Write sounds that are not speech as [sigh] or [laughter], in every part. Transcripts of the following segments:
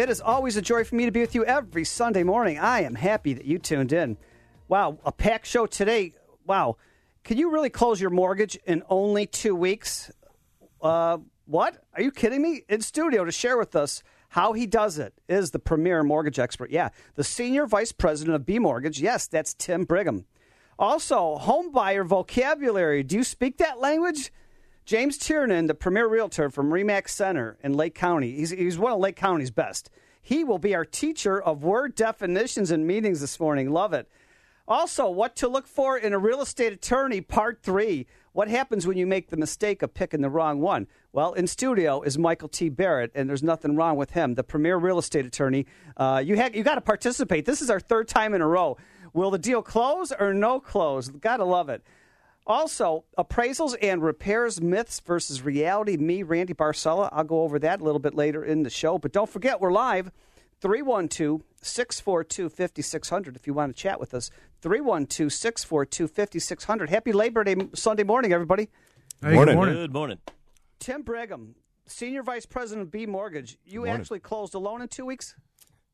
It is always a joy for me to be with you every Sunday morning. I am happy that you tuned in. Wow, a packed show today. Wow. Can you really close your mortgage in only two weeks? Uh, what? Are you kidding me? In studio to share with us how he does it is the premier mortgage expert. Yeah, the senior vice president of B Mortgage. Yes, that's Tim Brigham. Also, home buyer vocabulary. Do you speak that language? James Tiernan, the premier realtor from Remax Center in Lake County. He's, he's one of Lake County's best. He will be our teacher of word definitions and meetings this morning. Love it. Also, what to look for in a real estate attorney, part three. What happens when you make the mistake of picking the wrong one? Well, in studio is Michael T. Barrett, and there's nothing wrong with him, the premier real estate attorney. Uh, you ha- you got to participate. This is our third time in a row. Will the deal close or no close? Gotta love it. Also, appraisals and repairs myths versus reality. Me, Randy Barcella. I'll go over that a little bit later in the show. But don't forget, we're live 312 642 5600 if you want to chat with us. 312 642 5600. Happy Labor Day Sunday morning, everybody. Hey, morning. Good morning. Good morning. Tim Brigham, Senior Vice President of B Mortgage. You actually closed a loan in two weeks?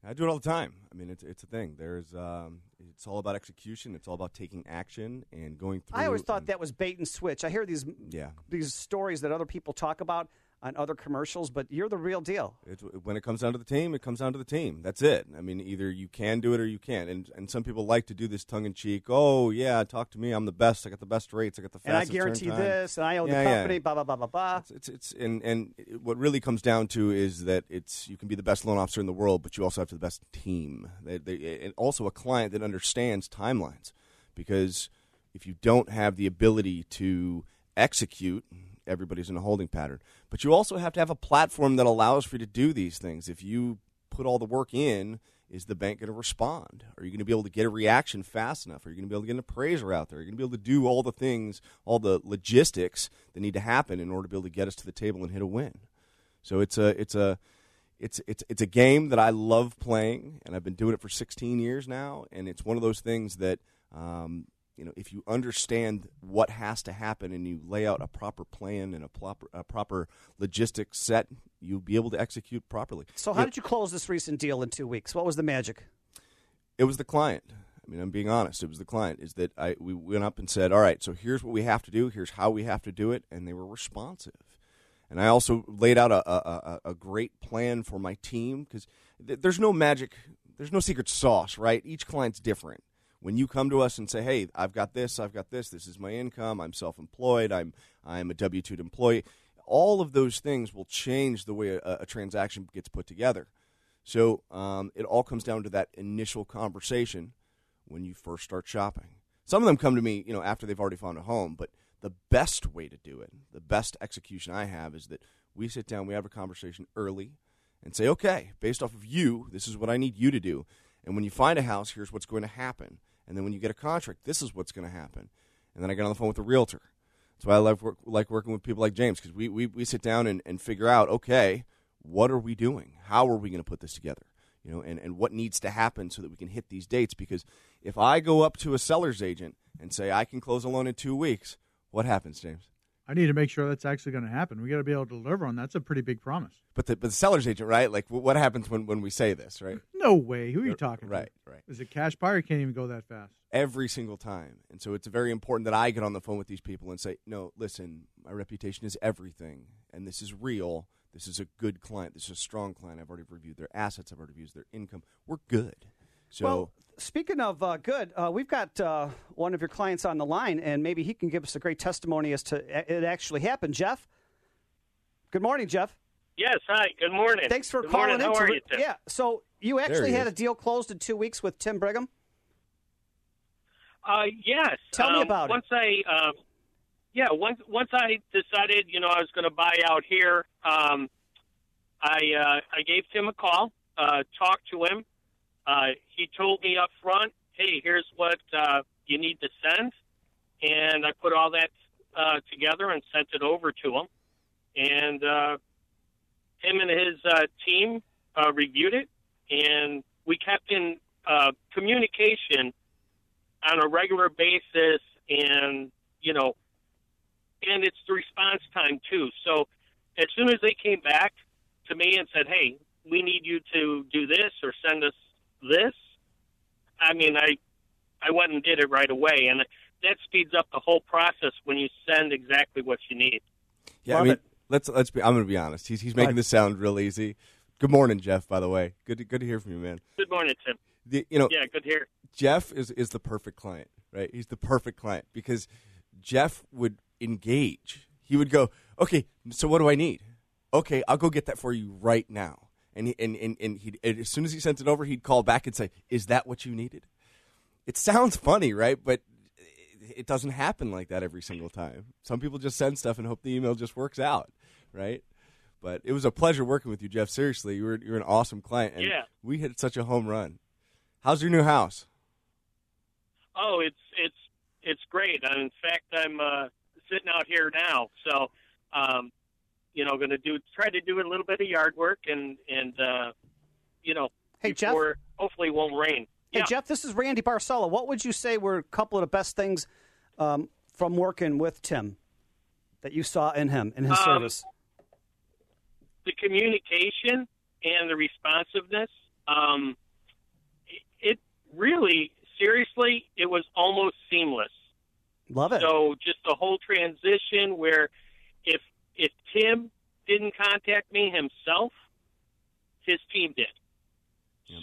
I do it all the time. I mean, it's it's a thing. There's um, it's all about execution. It's all about taking action and going through. I always thought and- that was bait and switch. I hear these Yeah. these stories that other people talk about on other commercials, but you're the real deal. It's, when it comes down to the team, it comes down to the team. That's it. I mean, either you can do it or you can't. And and some people like to do this tongue in cheek. Oh yeah, talk to me. I'm the best. I got the best rates. I got the fastest. And I guarantee time." this, and I own Yeah, the yeah. company, blah, blah, blah, blah, blah. It's, it's it's and and what really comes down to is that it's you can be the best loan officer in the world, but you also have to the best team. They, they, and also a client that understands timelines, because if you don't have the ability to execute, everybody's in a holding pattern. But you also have to have a platform that allows for you to do these things. If you put all the work in, is the bank going to respond? Are you going to be able to get a reaction fast enough? Are you going to be able to get an appraiser out there? Are you going to be able to do all the things, all the logistics that need to happen in order to be able to get us to the table and hit a win? So it's a it's a it's it's it's a game that I love playing, and I've been doing it for 16 years now. And it's one of those things that um, you know, if you understand what has to happen and you lay out a proper plan and a proper a proper logistics set, you'll be able to execute properly. So, how did you close this recent deal in two weeks? What was the magic? it was the client. I mean, I'm being honest. It was the client. Is that I we went up and said, "All right, so here's what we have to do. Here's how we have to do it," and they were responsive. And I also laid out a a, a, a great plan for my team because th- there's no magic, there's no secret sauce, right? Each client's different. When you come to us and say, "Hey, I've got this, I've got this. This is my income. I'm self-employed. I'm I'm a W two employee," all of those things will change the way a, a transaction gets put together. So um, it all comes down to that initial conversation when you first start shopping. Some of them come to me, you know, after they've already found a home. But the best way to do it, the best execution I have, is that we sit down, we have a conversation early, and say, okay, based off of you, this is what I need you to do. And when you find a house, here's what's going to happen. And then when you get a contract, this is what's going to happen. And then I get on the phone with the realtor. That's why I love work, like working with people like James because we, we, we sit down and, and figure out, okay, what are we doing? How are we going to put this together? You know, and, and what needs to happen so that we can hit these dates? Because if I go up to a seller's agent and say I can close a loan in two weeks, what happens, James? I need to make sure that's actually going to happen. We got to be able to deliver on that. That's a pretty big promise. But the, but the seller's agent, right? Like, what happens when, when we say this, right? No way. Who are you talking Right, to? right. Right. Is it cash buyer? Can't even go that fast. Every single time. And so it's very important that I get on the phone with these people and say, no, listen, my reputation is everything, and this is real. This is a good client. This is a strong client. I've already reviewed their assets. I've already reviewed their income. We're good. So well, speaking of uh, good, uh, we've got uh, one of your clients on the line, and maybe he can give us a great testimony as to it actually happened. Jeff, good morning, Jeff. Yes, hi. Good morning. Thanks for Good calling morning. in. How to are you, Tim? Yeah, so you actually had is. a deal closed in two weeks with Tim Brigham. Uh, yes. Tell me Um, about it. once I, um, yeah, once once I decided, you know, I was going to buy out here, um, I uh, I gave Tim a call, uh, talked to him, uh, he told me up front, "Hey, here's what uh, you need to send," and I put all that uh, together and sent it over to him. And uh, him and his uh, team uh, reviewed it, and we kept in uh, communication on a regular basis, and you know, and it's the response time too. So as soon as they came back to me and said, "Hey, we need you to do this or send us this," I mean, I I went and did it right away, and that speeds up the whole process when you send exactly what you need. Yeah, Love I mean, it. let's let's be. I'm going to be honest. He's he's making ahead. this sound real easy. Good morning, Jeff. By the way, good to, good to hear from you, man. Good morning, Tim. The, you know, Yeah, good to hear. Jeff is is the perfect client, right? He's the perfect client because Jeff would engage. He would go, "Okay, so what do I need? Okay, I'll go get that for you right now." And he, and and, and he as soon as he sent it over, he'd call back and say, "Is that what you needed?" It sounds funny, right? But it- doesn't happen like that every single time. Some people just send stuff and hope the email just works out, right? But it was a pleasure working with you, Jeff. Seriously, you were you're an awesome client, and Yeah. we hit such a home run. How's your new house? Oh, it's it's it's great. And in fact, I'm uh, sitting out here now, so um, you know, going to do try to do a little bit of yard work and and uh, you know, Hey, Jeff? hopefully it won't rain. Hey, yeah. Jeff, this is Randy Barcella. What would you say were a couple of the best things um, from working with Tim that you saw in him in his Um, service? the communication and the responsiveness. Um, it really, seriously, it was almost seamless. Love it. So just the whole transition where if if Tim didn't contact me himself, his team did.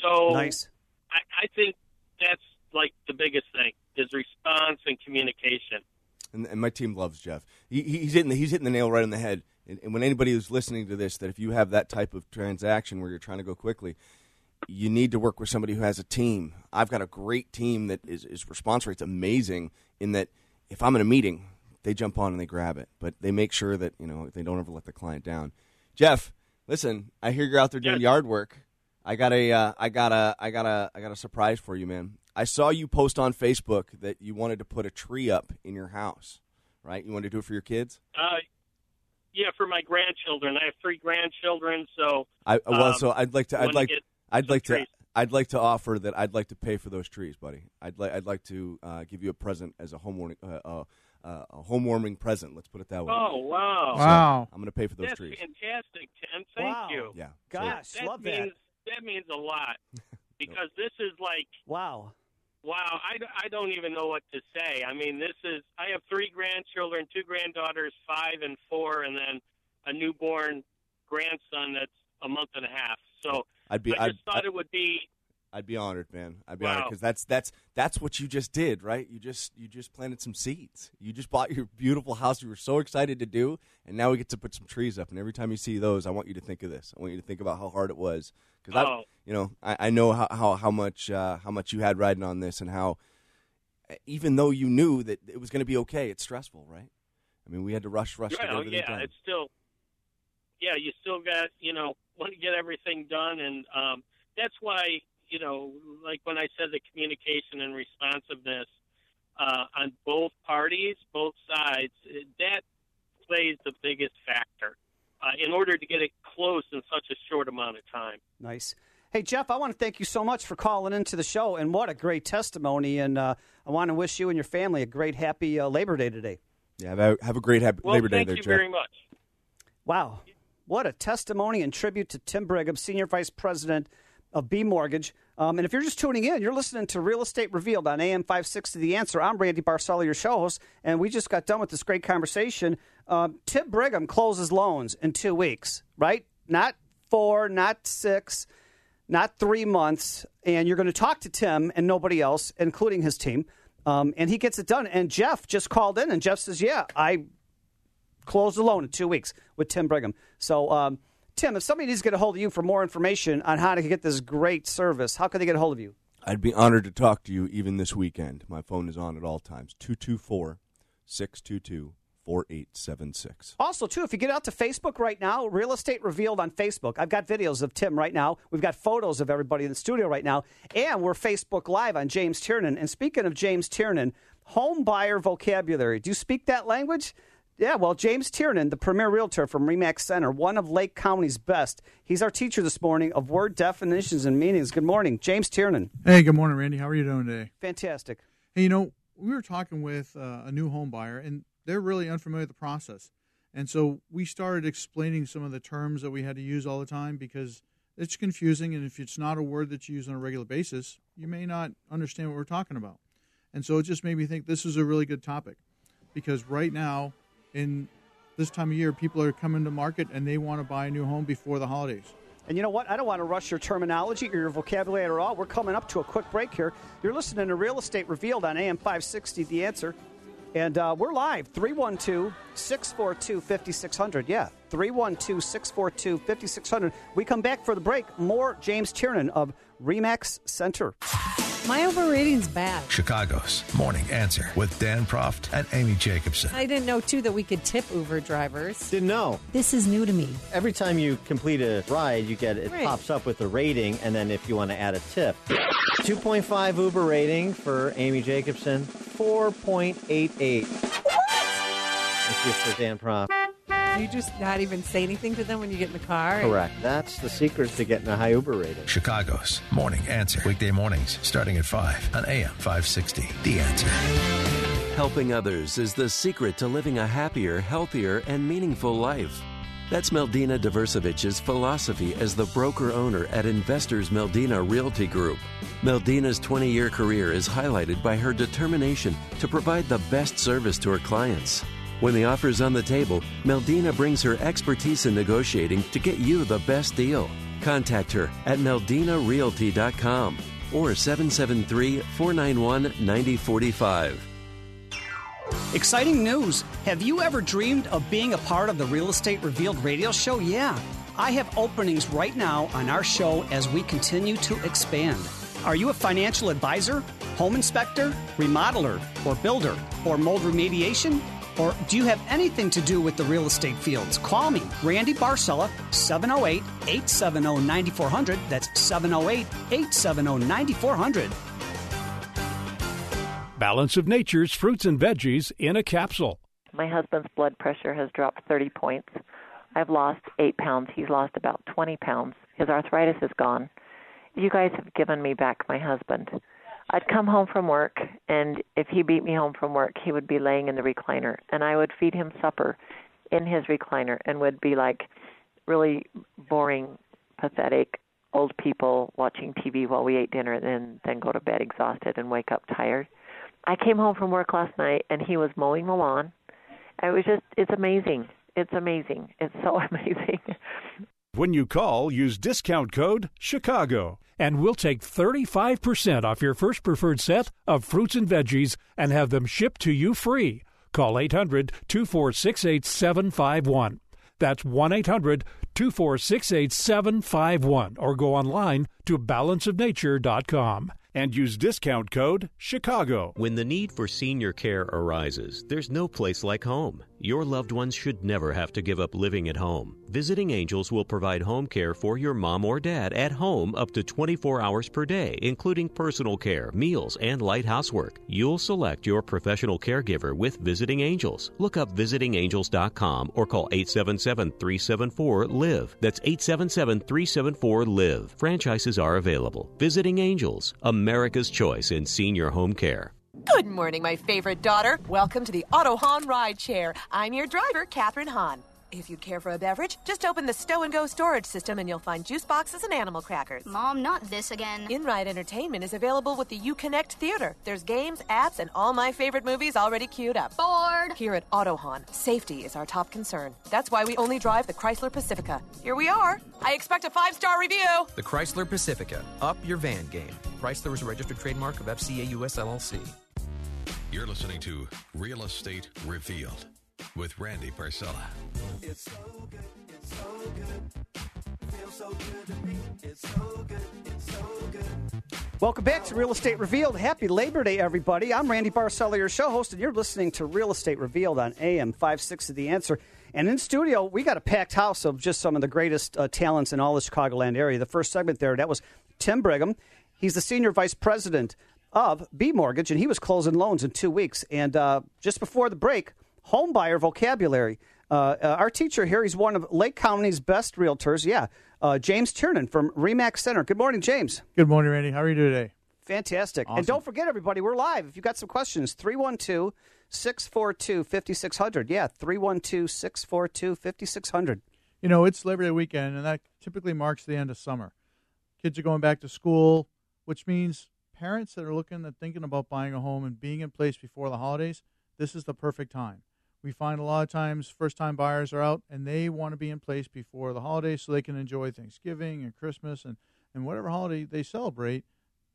So nice. I, I think that's like the biggest thing is response and communication. and, and my team loves Jeff. He, he- he's hitting the, he's hitting the nail right on the head. And, and when anybody who's listening to this, that if you have that type of transaction where you're trying to go quickly, you need to work with somebody who has a team. I've got a great team that is, is response rate's amazing. In that, if I'm in a meeting, they jump on and they grab it, but they make sure that you know they don't ever let the client down. Jeff, listen, I hear you're out there doing Yes. yard work. I got a, uh, I got a, I got a, I got a surprise for you, man. I saw you post on Facebook that you wanted to put a tree up in your house, right? You wanted to do it for your kids. Uh, yeah, for my grandchildren, I have three grandchildren, so I well, Um, so I'd like to, I'd like, I'd like to. I'd like to offer that I'd like to pay for those trees, buddy. I'd like, I'd like to uh, give you a present as a home warming, uh, uh, a home warming present. Let's put it that way. oh wow, So, Wow. I'm going to pay for those that's trees. fantastic, Tim. Thank Wow. you. Yeah. So- Gosh, that love means that. that means a lot [laughs] because this is like Wow. wow. I, I don't even know what to say. I mean, this is I have three grandchildren, two granddaughters, five and four, and then a newborn grandson that's a month and a half. So I'd be, I I'd, just thought it would be I'd be honored, man. I'd be honored because that's that's that's what you just did, right? You just you just planted some seeds. You just bought your beautiful house. You were so excited to do, and now we get to put some trees up. And every time you see those, I want you to think of this. I want you to think about how hard it was because I, Oh. you know, I, I know how how, how much uh, how much you had riding on this, and how even though you knew that it was going to be okay, it's stressful, right? I mean, we had to rush, rush to get Well, everything yeah, it's still, yeah, you still got, you know, want to get everything done, and um, that's why, you know, like when I said the communication and responsiveness uh, on both parties, both sides, that plays the biggest factor uh, in order to get it close in such a short amount of time. Nice. Hey, Jeff, I want to thank you so much for calling into the show, and what a great testimony. And uh, I want to wish you and your family a great, happy uh, Labor Day today. yeah, have a, have a great happy Well, Labor Day thank there, you Jeff. very much. Wow. What a testimony and tribute to Tim Brigham, Senior Vice President of B Mortgage. Um, and if you're just tuning in, you're listening to Real Estate Revealed on AM 560 The Answer. I'm Randy Barcella, your show host, and we just got done with this great conversation. Um, Tim Brigham closes loans in two weeks, right? Not four, not six, not three months. And you're going to talk to Tim and nobody else, including his team. Um, and he gets it done. And Jeff just called in, and Jeff says, Yeah, I closed the loan in two weeks with Tim Brigham. So, um, Tim, if somebody needs to get a hold of you for more information on how to get this great service, how can they get a hold of you? I'd be honored to talk to you even this weekend. My phone is on at all times 224 622 4876. Also, too, if you get out to Facebook right now, Real Estate Revealed on Facebook. I've got videos of Tim right now. We've got photos of everybody in the studio right now. And we're Facebook Live on James Tiernan. And speaking of James Tiernan, home buyer vocabulary. Do you speak that language? Yeah, well, James Tiernan, the premier realtor from Remax Center, one of Lake County's best. He's our teacher this morning of word definitions and meanings. Good morning, James Tiernan. Hey, good morning, Randy. How are you doing today? Fantastic. Hey, you know, we were talking with uh, a new home buyer, and they're really unfamiliar with the process. And so we started explaining some of the terms that we had to use all the time because it's confusing. And if it's not a word that you use on a regular basis, you may not understand what we're talking about. And so it just made me think this is a really good topic because right now, in this time of year, people are coming to market and they want to buy a new home before the holidays. And you know what? I don't want to rush your terminology or your vocabulary at all. We're coming up to a quick break here. You're listening to Real Estate Revealed on AM 560, The Answer. And uh, we're live, 312 642 5600. Yeah, 312 642 5600. We come back for the break. More James Tiernan of Remax Center. My overrating's bad. Chicago's Morning Answer with Dan Proft and Amy Jacobson. I didn't know, too, that we could tip Uber drivers. Didn't know. This is new to me. Every time you complete a ride, you get it Right. pops up with a rating, and then if you want to add a tip, 2.5 Uber rating for Amy Jacobson, 4.88. What? Thank you for Dan Proft. You just not even say anything to them when you get in the car? Correct. That's the secret to getting a high Uber rating. Chicago's Morning Answer. Weekday mornings starting at 5 on AM 560. The Answer. Helping others is the secret to living a happier, healthier, and meaningful life. That's Meldina Diversevich's philosophy as the broker owner at Investors Meldina Realty Group. Meldina's 20 year career is highlighted by her determination to provide the best service to her clients. When the offer is on the table, Meldina brings her expertise in negotiating to get you the best deal. Contact her at meldinarealty.com or 773 491 9045. Exciting news! Have you ever dreamed of being a part of the Real Estate Revealed radio show? Yeah. I have openings right now on our show as we continue to expand. Are you a financial advisor, home inspector, remodeler, or builder, or mold remediation? Or do you have anything to do with the real estate fields? Call me, Randy Barcella, 708 870 9400. That's 708 870 9400. Balance of Nature's fruits and veggies in a capsule. My husband's blood pressure has dropped 30 points. I've lost eight pounds. He's lost about 20 pounds. His arthritis is gone. You guys have given me back my husband. I'd come home from work, and if he beat me home from work, he would be laying in the recliner, and I would feed him supper in his recliner and would be like really boring, pathetic old people watching TV while we ate dinner and then, then go to bed exhausted and wake up tired. I came home from work last night and he was mowing the lawn. It was just, it's amazing. It's amazing. It's so [laughs] amazing. When you call, use discount code CHICAGO, and we'll take 35% off your first preferred set of fruits and veggies and have them shipped to you free. Call 800 246 8751. That's 1 800 246 8751 or go online to balanceofnature.com and use discount code CHICAGO. When the need for senior care arises, there's no place like home. Your loved ones should never have to give up living at home. Visiting Angels will provide home care for your mom or dad at home up to 24 hours per day, including personal care, meals, and light housework. You'll select your professional caregiver with Visiting Angels. Look up visitingangels.com or call 877 374 LIVE. That's 877 374 LIVE. Franchises are available. Visiting Angels, America's choice in senior home care. Good morning, my favorite daughter. Welcome to the Auto Hahn Ride Chair. I'm your driver, Catherine Hahn. If you'd care for a beverage, just open the Stow and Go storage system and you'll find juice boxes and animal crackers. Mom, not this again. In-ride entertainment is available with the UConnect Theater. There's games, apps, and all my favorite movies already queued up. Bored. Here at Auto Hahn, safety is our top concern. That's why we only drive the Chrysler Pacifica. Here we are. I expect a five-star review. The Chrysler Pacifica. Up your van game. Chrysler is a registered trademark of FCA US LLC. You're listening to Real Estate Revealed with Randy Barcella. It's so good, it's so good. Feels so good to me. It's so good, it's so good. Welcome back to Real Estate Revealed. Happy Labor Day, everybody. I'm Randy Barcella, your show host, and you're listening to Real Estate Revealed on AM 560 The Answer. And in studio, we got a packed house of just some of the greatest uh, talents in all the Chicagoland area. The first segment there, that was Tim Brigham. He's the Senior Vice President of B Mortgage, and he was closing loans in two weeks. And uh, just before the break, home buyer vocabulary. Uh, uh, our teacher here, he's one of Lake County's best realtors. Yeah, uh, James Tiernan from Remax Center. Good morning, James. Good morning, Randy. How are you today? Fantastic. And don't forget, everybody, we're live. If you've got some questions, 312 642 5600. Yeah, 312 642 5600. You know, it's Labor Day weekend, and that typically marks the end of summer. Kids are going back to school, which means parents that are looking at thinking about buying a home and being in place before the holidays, this is the perfect time. We find a lot of times first time buyers are out and they want to be in place before the holidays so they can enjoy Thanksgiving and Christmas and, and whatever holiday they celebrate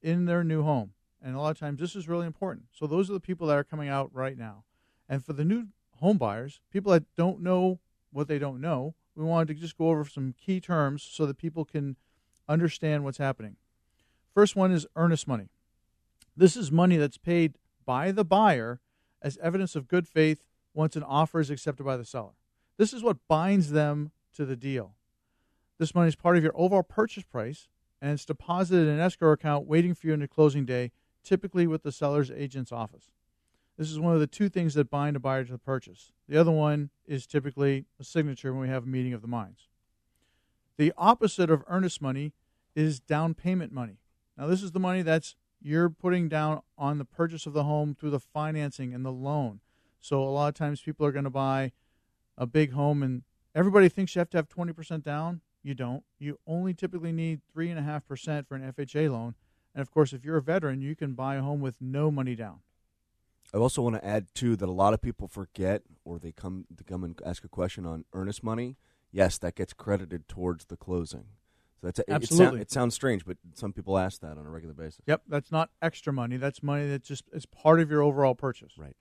in their new home. And a lot of times this is really important. So those are the people that are coming out right now. And for the new home buyers, people that don't know what they don't know, we wanted to just go over some key terms so that people can understand what's happening. First one is earnest money. This is money that's paid by the buyer as evidence of good faith once an offer is accepted by the seller. This is what binds them to the deal. This money is part of your overall purchase price and it's deposited in an escrow account waiting for you on the closing day, typically with the seller's agent's office. This is one of the two things that bind a buyer to the purchase. The other one is typically a signature when we have a meeting of the minds. The opposite of earnest money is down payment money. Now, this is the money that's you're putting down on the purchase of the home through the financing and the loan. So, a lot of times people are going to buy a big home and everybody thinks you have to have 20% down. You don't. You only typically need 3.5% for an FHA loan. And of course, if you're a veteran, you can buy a home with no money down. I also want to add too that a lot of people forget, or they come to come and ask a question on earnest money. Yes, that gets credited towards the closing. So that's a, it, it, sound- Absolutely. it sounds strange, but some people ask that on a regular basis. Yep, that's not extra money. That's money that just is part of your overall purchase. Right.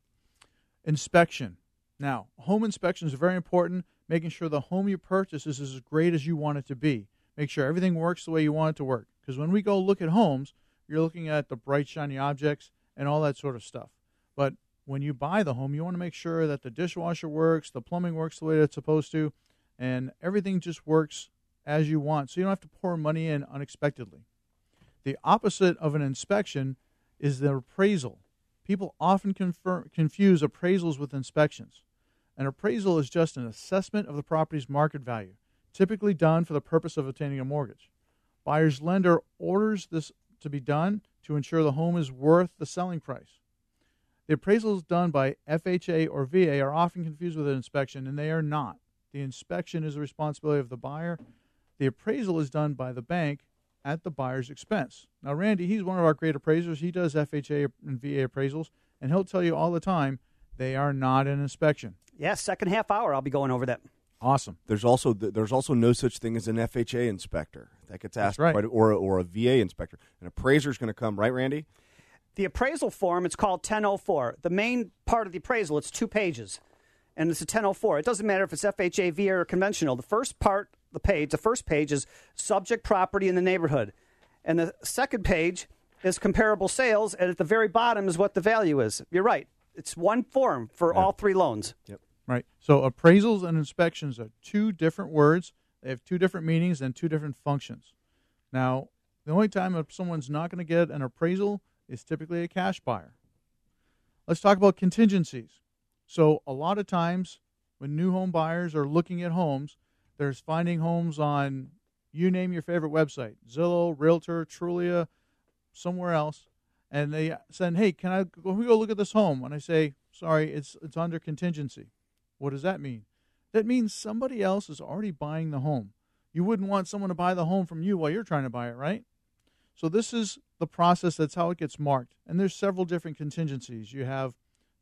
Inspection. Now, home inspection is very important. Making sure the home you purchase is as great as you want it to be. Make sure everything works the way you want it to work. Because when we go look at homes, you're looking at the bright, shiny objects and all that sort of stuff. But when you buy the home, you want to make sure that the dishwasher works, the plumbing works the way it's supposed to, and everything just works as you want. So you don't have to pour money in unexpectedly. The opposite of an inspection is the appraisal. People often confuse appraisals with inspections. An appraisal is just an assessment of the property's market value, typically done for the purpose of obtaining a mortgage. Buyer's lender orders this to be done to ensure the home is worth the selling price. The appraisals done by FHA or VA are often confused with an inspection, and they are not. The inspection is the responsibility of the buyer. The appraisal is done by the bank at the buyer's expense. Now, Randy, he's one of our great appraisers. He does FHA and VA appraisals, and he'll tell you all the time they are not an inspection. Yeah, second half hour, I'll be going over that. Awesome. There's also there's also no such thing as an FHA inspector that gets asked right. quite or or a VA inspector. An appraiser is going to come, right, Randy? The appraisal form, it's called 1004. The main part of the appraisal, it's two pages, and it's a 1004. It doesn't matter if it's FHA, VA, or conventional. The first part, the page, the first page is subject property in the neighborhood, and the second page is comparable sales, and at the very bottom is what the value is. You're right. It's one form for all three loans. Yep. Right. So appraisals and inspections are two different words. They have two different meanings and two different functions. Now, the only time someone's not going to get an appraisal is typically a cash buyer. Let's talk about contingencies. So, a lot of times when new home buyers are looking at homes, there's finding homes on you name your favorite website Zillow, Realtor, Trulia, somewhere else. And they send, hey, can I can we go look at this home? And I say, sorry, it's it's under contingency. What does that mean? That means somebody else is already buying the home. You wouldn't want someone to buy the home from you while you're trying to buy it, right? So this is the process. That's how it gets marked. And there's several different contingencies. You have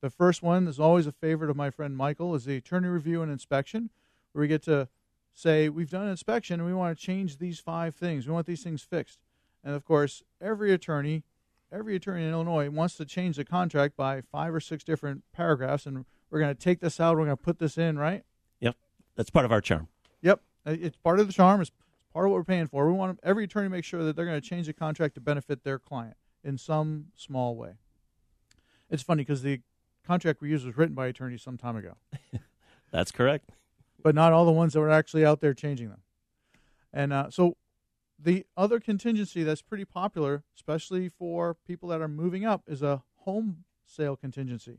the first one is always a favorite of my friend Michael is the attorney review and inspection, where we get to say we've done an inspection and we want to change these five things. We want these things fixed. And of course, every attorney, every attorney in Illinois wants to change the contract by five or six different paragraphs, and we're going to take this out. We're going to put this in, right? Yep, that's part of our charm. Yep, Uh, it's part of the charm. It's part of what we're paying for. We want every attorney to make sure that they're going to change the contract to benefit their client in some small way. It's funny because the contract we used was written by attorneys some time ago, [laughs] That's correct. But not all the ones that were actually out there changing them. And uh, so the other contingency that's pretty popular, especially for people that are moving up, is a home sale contingency,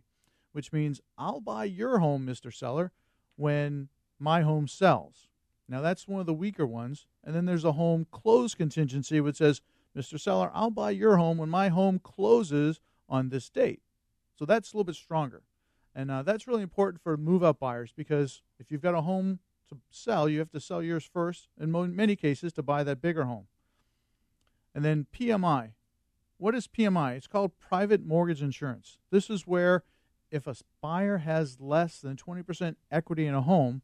which means I'll buy your home, Mr. Seller, when my home sells. Now, that's one of the weaker ones. And then there's a home close contingency, which says, Mr. Seller, I'll buy your home when my home closes on this date. So that's a little bit stronger. And uh, that's really important for move up buyers because if you've got a home to sell, you have to sell yours first, in mo- many cases, to buy that bigger home. And then PMI. What is PMI? It's called private mortgage insurance. This is where if a buyer has less than 20% equity in a home,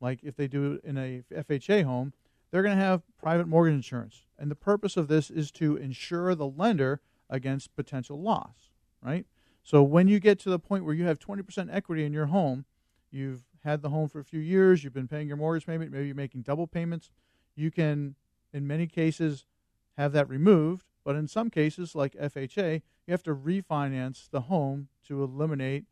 like if they do in a FHA home, they're going to have private mortgage insurance. And the purpose of this is to insure the lender against potential loss, right? So when you get to the point where you have 20% equity in your home, you've had the home for a few years, you've been paying your mortgage payment, maybe you're making double payments, you can, in many cases, have that removed. But in some cases, like FHA, you have to refinance the home to eliminate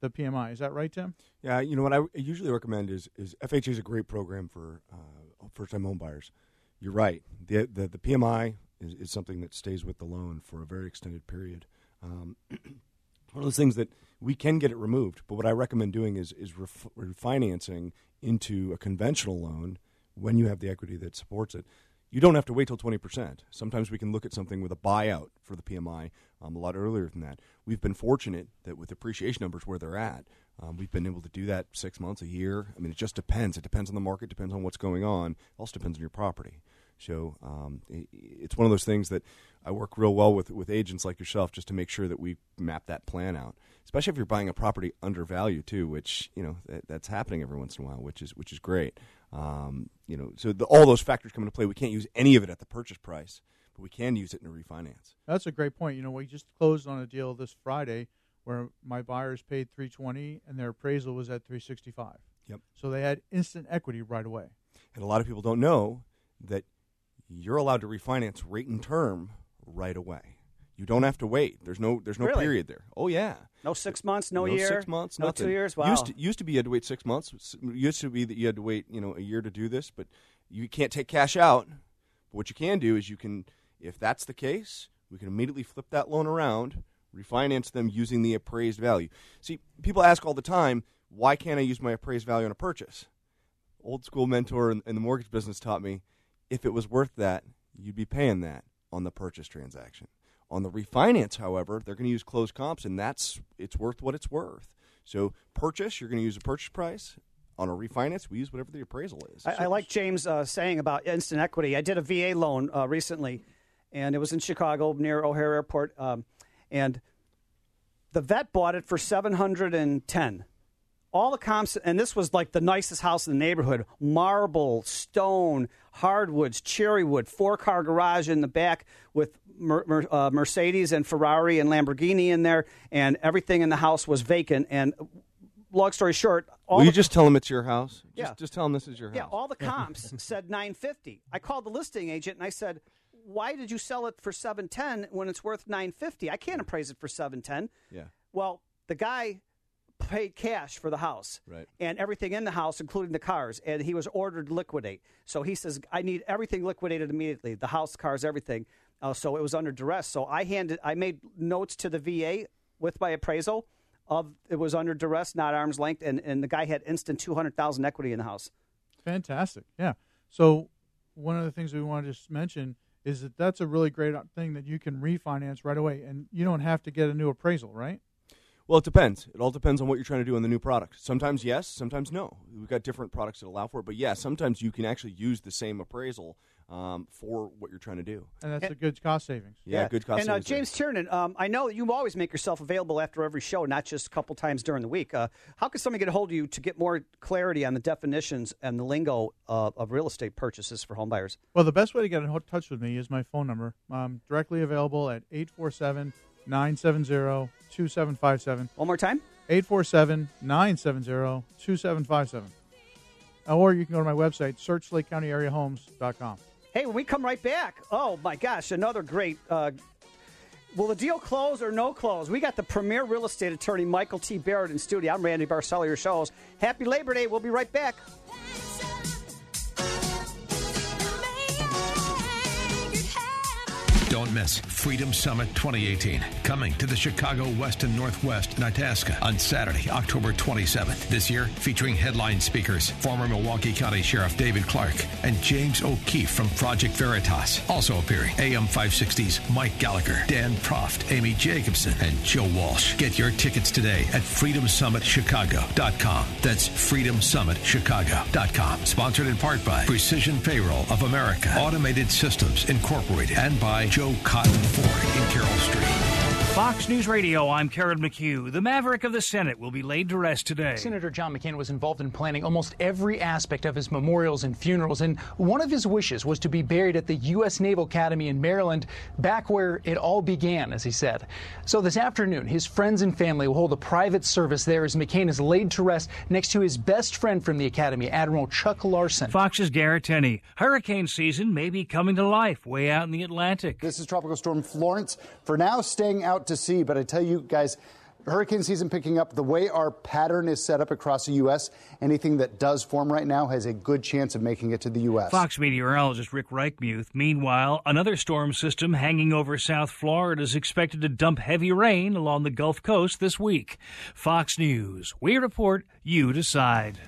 the PMI. Is that right, Tim? Yeah, you know what I usually recommend is is FHA is a great program for uh, first time home buyers. You're right. The the, the PMI is, is something that stays with the loan for a very extended period. Um, [clears throat] one of those things that we can get it removed, but what I recommend doing is is ref- refinancing into a conventional loan when you have the equity that supports it. You don't have to wait till 20%. Sometimes we can look at something with a buyout for the PMI um, a lot earlier than that. We've been fortunate that with appreciation numbers where they're at, um, we've been able to do that six months, a year. I mean, it just depends. It depends on the market, depends on what's going on. It also depends on your property. So um, it's one of those things that I work real well with with agents like yourself just to make sure that we map that plan out. Especially if you're buying a property under value too, which you know that, that's happening every once in a while, which is which is great. Um, you know, so the, all those factors come into play. We can't use any of it at the purchase price, but we can use it in a refinance. That's a great point. You know, we just closed on a deal this Friday where my buyers paid 320 and their appraisal was at 365. Yep. So they had instant equity right away. And a lot of people don't know that you're allowed to refinance rate and term right away. You don't have to wait. There's no there's no Really? period there. Oh yeah. No six months, no, no year, six months, no nothing. two years. Wow. Used to, used to be you had to wait six months. Used to be that you had to wait you know a year to do this, but you can't take cash out. But what you can do is you can, if that's the case, we can immediately flip that loan around, refinance them using the appraised value. See, people ask all the time, why can't I use my appraised value on a purchase? Old school mentor in, in the mortgage business taught me, if it was worth that, you'd be paying that on the purchase transaction. On the refinance, however, they're going to use closed comps, and that's it's worth what it's worth. So purchase, you're going to use a purchase price. On a refinance, we use whatever the appraisal is. I, I like James uh, saying about instant equity. I did a VA loan uh, recently, and it was in Chicago near O'Hare Airport, um, and the vet bought it for seven hundred and ten. All the comps, and this was like the nicest house in the neighborhood: marble, stone, hardwoods, cherry wood, four car garage in the back with Mer- uh, Mercedes and Ferrari and Lamborghini in there, and everything in the house was vacant. And long story short, all Will you the- just tell them it's your house? Just, Yeah. just tell them this is your house. yeah, all the [laughs] comps said 950. I called the listing agent and I said, "Why did you sell it for 710 when it's worth 950? I can't appraise it for 710." Yeah. Well, the guy paid cash for the house. Right. And everything in the house including the cars and he was ordered to liquidate. So he says, "I need everything liquidated immediately. The house, cars, everything." Uh, so it was under duress. So I handed I made notes to the VA with my appraisal of it was under duress, not arm's length and and the guy had instant 200,000 equity in the house. Fantastic. Yeah. So one of the things we want to just mention is that that's a really great thing that you can refinance right away, and you don't have to get a new appraisal, right? Well, it depends. It all depends on what you're trying to do in the new product. Sometimes yes, sometimes no. We've got different products that allow for it, but yeah, sometimes you can actually use the same appraisal um, for what you're trying to do. And that's a good cost savings. Yeah, good cost And uh, savings there. James Tiernan, um, I know you always make yourself available after every show, not just a couple times during the week. Uh, how can somebody get a hold of you to get more clarity on the definitions and the lingo uh, of real estate purchases for home buyers? Well, the best way to get in touch with me is my phone number. I'm directly available at 847 970 2757. One more time 847 970 2757. or you can go to my website, search LakeCountyAreaHomes.com. Hey, when we come right back, oh my gosh, another great. Uh, will the deal close or no close? We got the premier real estate attorney, Michael T. Barrett, in studio. I'm Randy Barcella, your shows. Happy Labor Day. We'll be right back. Don't miss Freedom Summit 2018, coming to the Chicago Westin Northwest Itasca on Saturday, October 27th. This year, featuring headline speakers former Milwaukee County Sheriff David Clarke and James O'Keefe from Project Veritas. Also appearing, AM 560's Mike Gallagher, Dan Proft, Amy Jacobson, and Joe Walsh. Get your tickets today at freedomsummitchicago.com. That's freedomsummitchicago.com. Sponsored in part by Precision Payroll of America, Automated Systems Incorporated, and by Joe Cotton Ford in Carol Stream. Fox News Radio, I'm Karen McHugh. The maverick of the Senate will be laid to rest today. Senator John McCain was involved in planning almost every aspect of his memorials and funerals, and one of his wishes was to be buried at the U.S. Naval Academy in Maryland, back where it all began, as he said. So this afternoon, his friends and family will hold a private service there as McCain is laid to rest next to his best friend from the Academy, Admiral Chuck Larson. Fox's Garrett Tenney. Hurricane season may be coming to life way out in the Atlantic. This is Tropical Storm Florence. For now, staying out to see, but I tell you guys, hurricane season picking up. The way our pattern is set up across the U.S., anything that does form right now has a good chance of making it to the U.S. Fox meteorologist Rick Reichmuth. Meanwhile, another storm system hanging over South Florida is expected to dump heavy rain along the Gulf Coast this week. Fox News. We report, you decide.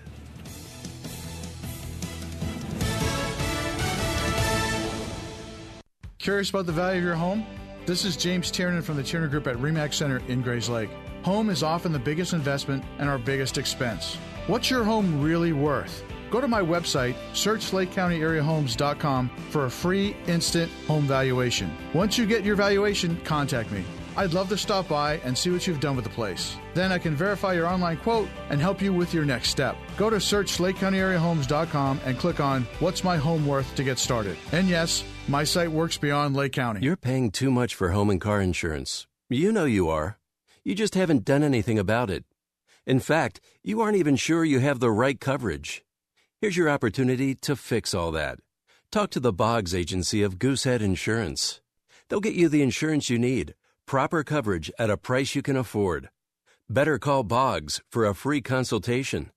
Curious about the value of your home? This is James Tiernan from the Tiernan Group at REMAX Center in Grayslake. Home is often the biggest investment and our biggest expense. What's your home really worth? Go to my website, search LakeCountyAreaHomes.com for a free instant home valuation. Once you get your valuation, contact me. I'd love to stop by and see what you've done with the place. Then I can verify your online quote and help you with your next step. Go to search and click on What's My Home Worth to get started. And yes, my site works beyond Lake County. You're paying too much for home and car insurance. You know you are. You just haven't done anything about it. In fact, you aren't even sure you have the right coverage. Here's your opportunity to fix all that. Talk to the Boggs Agency of Goosehead Insurance. They'll get you the insurance you need, proper coverage at a price you can afford. Better call Boggs for a free consultation.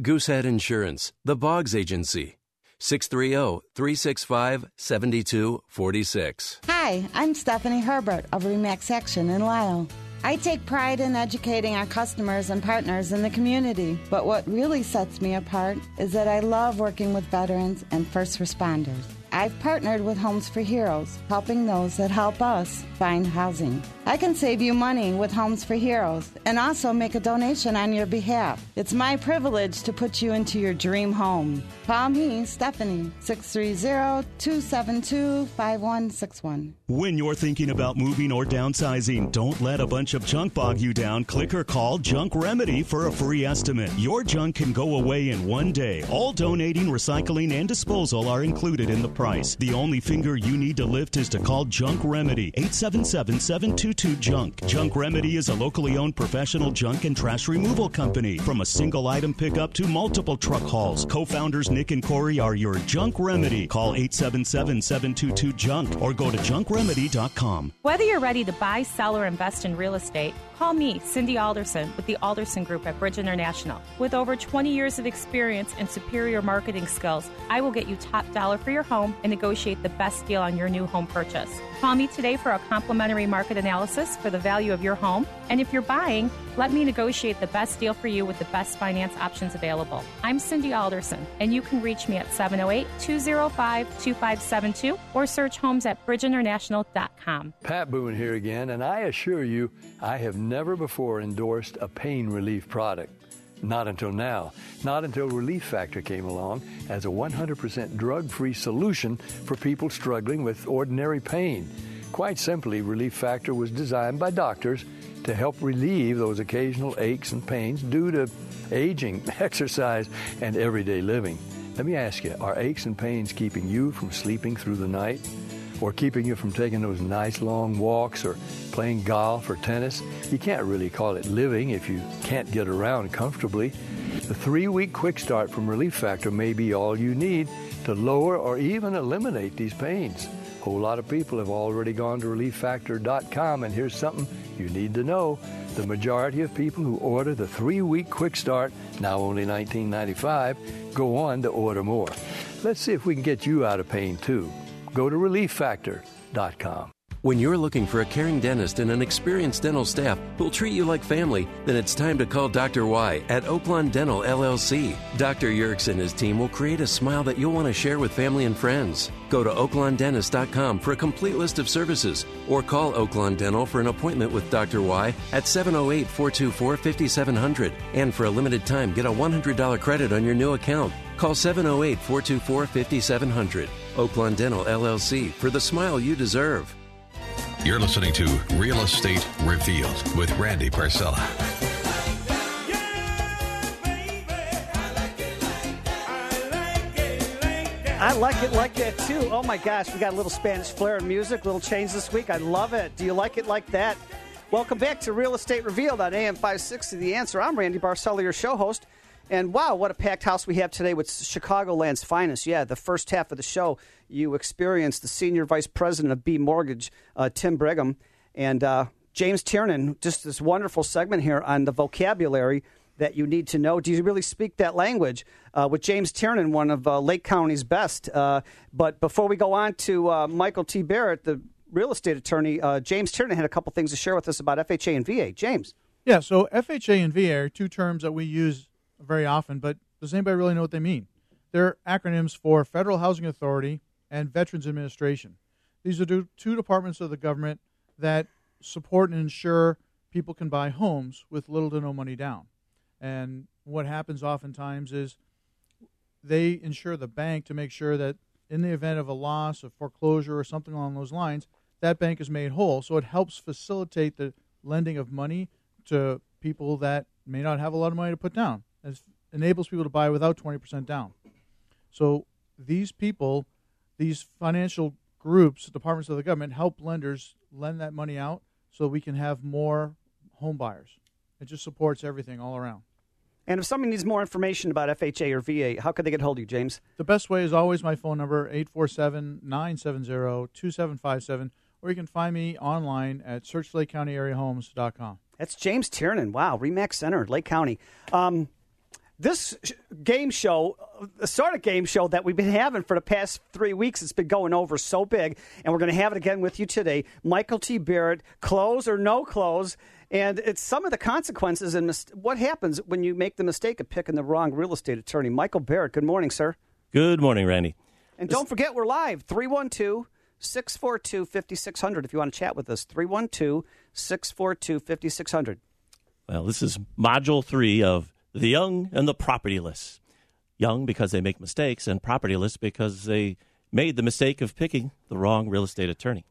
Goosehead Insurance, the Boggs Agency. 630 365 7246. Hi, I'm Stephanie Herbert of Remax Action in Lisle. I take pride in educating our customers and partners in the community, but what really sets me apart is that I love working with veterans and first responders. I've partnered with Homes for Heroes, helping those that help us find housing. I can save you money with Homes for Heroes and also make a donation on your behalf. It's my privilege to put you into your dream home. Call me, Stephanie, 630 272 5161. When you're thinking about moving or downsizing, don't let a bunch of junk bog you down. Click or call Junk Remedy for a free estimate. Your junk can go away in one day. All donating, recycling, and disposal are included in the price. The only finger you need to lift is to call Junk Remedy 877 722 Junk. Junk Remedy is a locally owned professional junk and trash removal company. From a single item pickup to multiple truck hauls, co founders Nick and Corey are your Junk Remedy. Call 877 722 Junk or go to junkremedy.com. Whether you're ready to buy, sell, or invest in real estate, call me, Cindy Alderson, with the Alderson Group at Bridge International. With over 20 years of experience and superior marketing skills, I will get you top dollar for your home and negotiate the best deal on your new home purchase. Call me today for a complimentary market analysis for the value of your home. And if you're buying, let me negotiate the best deal for you with the best finance options available. I'm Cindy Alderson, and you can reach me at 708 205 2572 or search homes at bridgeinternational.com. Pat Boone here again, and I assure you, I have never before endorsed a pain relief product. Not until now. Not until Relief Factor came along as a 100% drug free solution for people struggling with ordinary pain. Quite simply, Relief Factor was designed by doctors to help relieve those occasional aches and pains due to aging, [laughs] exercise, and everyday living. Let me ask you are aches and pains keeping you from sleeping through the night? Or keeping you from taking those nice long walks or playing golf or tennis? You can't really call it living if you can't get around comfortably. The three week quick start from Relief Factor may be all you need to lower or even eliminate these pains. A whole lot of people have already gone to relieffactor.com, and here's something you need to know. The majority of people who order the three week quick start, now only $19.95, go on to order more. Let's see if we can get you out of pain too. Go to relieffactor.com. When you're looking for a caring dentist and an experienced dental staff who'll treat you like family, then it's time to call Dr. Y at Oaklawn Dental LLC. Dr. Yerks and his team will create a smile that you'll want to share with family and friends. Go to oaklawndentist.com for a complete list of services or call Oaklawn Dental for an appointment with Dr. Y at 708 424 5700. And for a limited time, get a $100 credit on your new account. Call 708 424 5700. Oaklawn Dental LLC for the smile you deserve. You're listening to Real Estate Revealed with Randy Barcella. I like it like that too. Oh my gosh, we got a little Spanish flair in music, little change this week. I love it. Do you like it like that? Welcome back to Real Estate Revealed on AM 560 The Answer. I'm Randy Barcella, your show host. And wow, what a packed house we have today with Chicagoland's finest. Yeah, the first half of the show, you experienced the senior vice president of B Mortgage, uh, Tim Brigham, and uh, James Tiernan. Just this wonderful segment here on the vocabulary that you need to know. Do you really speak that language? Uh, with James Tiernan, one of uh, Lake County's best. Uh, but before we go on to uh, Michael T. Barrett, the real estate attorney, James Tiernan had a couple things to share with us about FHA and VA. James. Yeah, so FHA and VA are two terms that we use very often, but does anybody really know what they mean? They're acronyms for Federal Housing Authority and Veterans Administration. These are two departments of the government that support and ensure people can buy homes with little to no money down. And what happens oftentimes is they insure the bank to make sure that in the event of a loss, of foreclosure, or something along those lines, that bank is made whole. So it helps facilitate the lending of money to people that may not have a lot of money to put down and enables people to buy without 20% down. So these people, these financial groups, departments of the government, help lenders lend that money out so we can have more home buyers. It just supports everything all around. And if somebody needs more information about FHA or VA, how could they get hold of you, James? The best way is always my phone number, 847 970 2757, or you can find me online at searchlakecountyareahomes.com. That's James Tiernan. Wow, Remax Center, Lake County. Um, this game show, uh, the sort of game show that we've been having for the past three weeks, it's been going over so big, and we're going to have it again with you today. Michael T. Barrett, close or no close, and it's some of the consequences and mis- what happens when you make the mistake of picking the wrong real estate attorney. Michael Barrett, good morning, sir. Good morning, Randy. And don't forget, we're live 312 642 5600 if you want to chat with us. 312 642 5600. Well, this is module three of the young and the propertyless. Young because they make mistakes, and propertyless because they made the mistake of picking the wrong real estate attorney.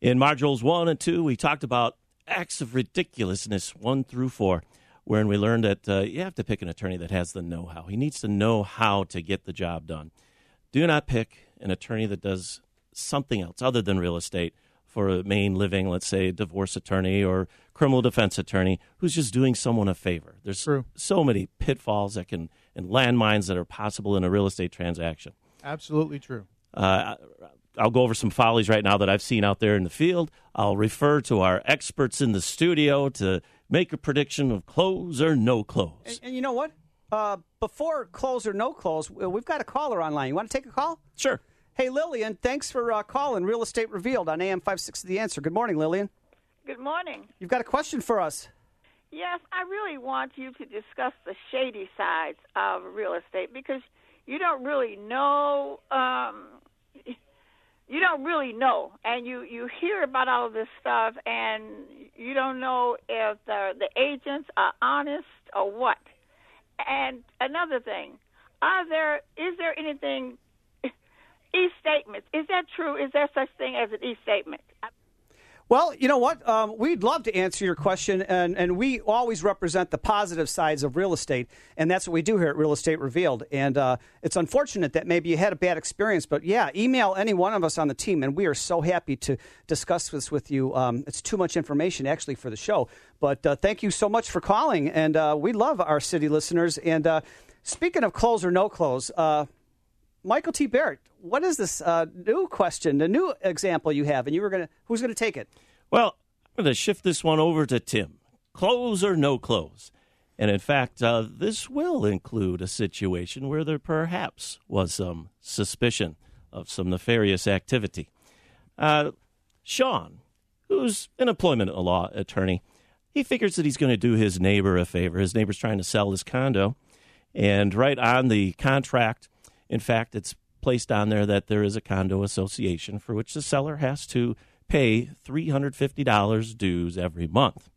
In modules one and two, we talked about acts of ridiculousness one through four, wherein we learned that uh, you have to pick an attorney that has the know how. He needs to know how to get the job done. Do not pick an attorney that does something else other than real estate for a main living, let's say a divorce attorney or criminal defense attorney who's just doing someone a favor. There's True. so many pitfalls that can and landmines that are possible in a real estate transaction. Absolutely true. Uh, I'll go over some follies right now that I've seen out there in the field. I'll refer to our experts in the studio to make a prediction of close or no close. And, and you know what? Uh, before close or no close, we've got a caller online. You want to take a call? Sure. Hey, Lillian, thanks for uh, calling Real Estate Revealed on AM 560 The Answer. Good morning, Lillian. Good morning. You've got a question for us. Yes, I really want you to discuss the shady sides of real estate because you don't really know. Um, you don't really know, and you you hear about all of this stuff, and you don't know if the the agents are honest or what. And another thing, are there is there anything [laughs] e statements? Is that true? Is there such thing as an e statement? Well, you know what? Um, we'd love to answer your question, and, and we always represent the positive sides of real estate, and that's what we do here at Real Estate Revealed. And uh, it's unfortunate that maybe you had a bad experience, but yeah, email any one of us on the team, and we are so happy to discuss this with you. Um, it's too much information actually for the show, but uh, thank you so much for calling, and uh, we love our city listeners. And uh, speaking of close or no close, uh, Michael T. Barrett, what is this uh, new question, the new example you have, and you were gonna who's gonna take it? Well, I'm going to shift this one over to Tim. Close or no close? And in fact, uh, this will include a situation where there perhaps was some suspicion of some nefarious activity. Uh, Sean, who's an employment law attorney, he figures that he's going to do his neighbor a favor. His neighbor's trying to sell his condo, and right on the contract, in fact, it's placed on there that there is a condo association for which the seller has to pay $350 dues every month.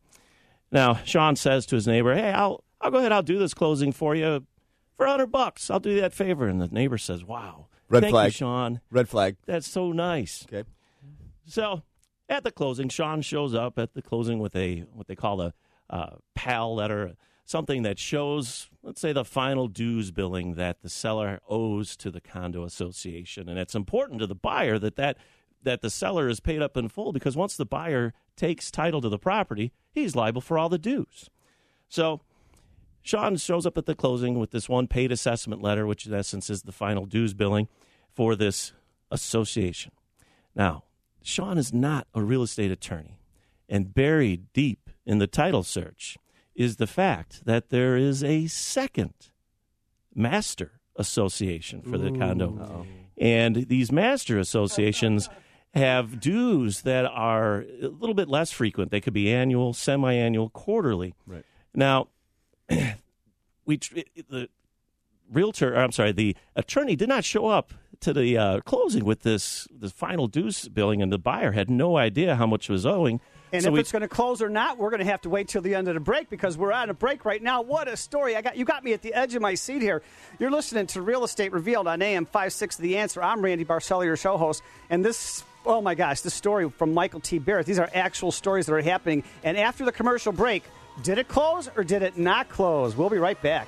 Now, Sean says to his neighbor, "Hey, I'll I'll go ahead. I'll do this closing for you for 100 bucks. I'll do you that favor." And the neighbor says, "Wow, Red thank flag. you, Sean. Red flag. That's so nice." Okay. So, at the closing, Sean shows up at the closing with a what they call a uh, PAL letter, something that shows, let's say, the final dues billing that the seller owes to the condo association, and it's important to the buyer that that that the seller is paid up in full because once the buyer takes title to the property, he's liable for all the dues. So. Sean shows up at the closing with this one paid assessment letter, which in essence is the final dues billing for this association. Now, Sean is not a real estate attorney, and buried deep in the title search is the fact that there is a second master association for the condo. And these master associations have dues that are a little bit less frequent. They could be annual, semi annual, quarterly. Right. Now, [clears throat] we tr- the realtor, I'm sorry, the attorney did not show up to the uh, closing with this the final dues billing, and the buyer had no idea how much was owing. And So if we- it's going to close or not, we're going to have to wait till the end of the break because we're on a break right now. What a story! I got you got me at the edge of my seat here. You're listening to Real Estate Revealed on AM 56 The Answer. I'm Randy Barcella, your show host, and this. Oh my gosh, this story from Michael T. Barrett. These are actual stories that are happening. And after the commercial break, did it close or did it not close? We'll be right back.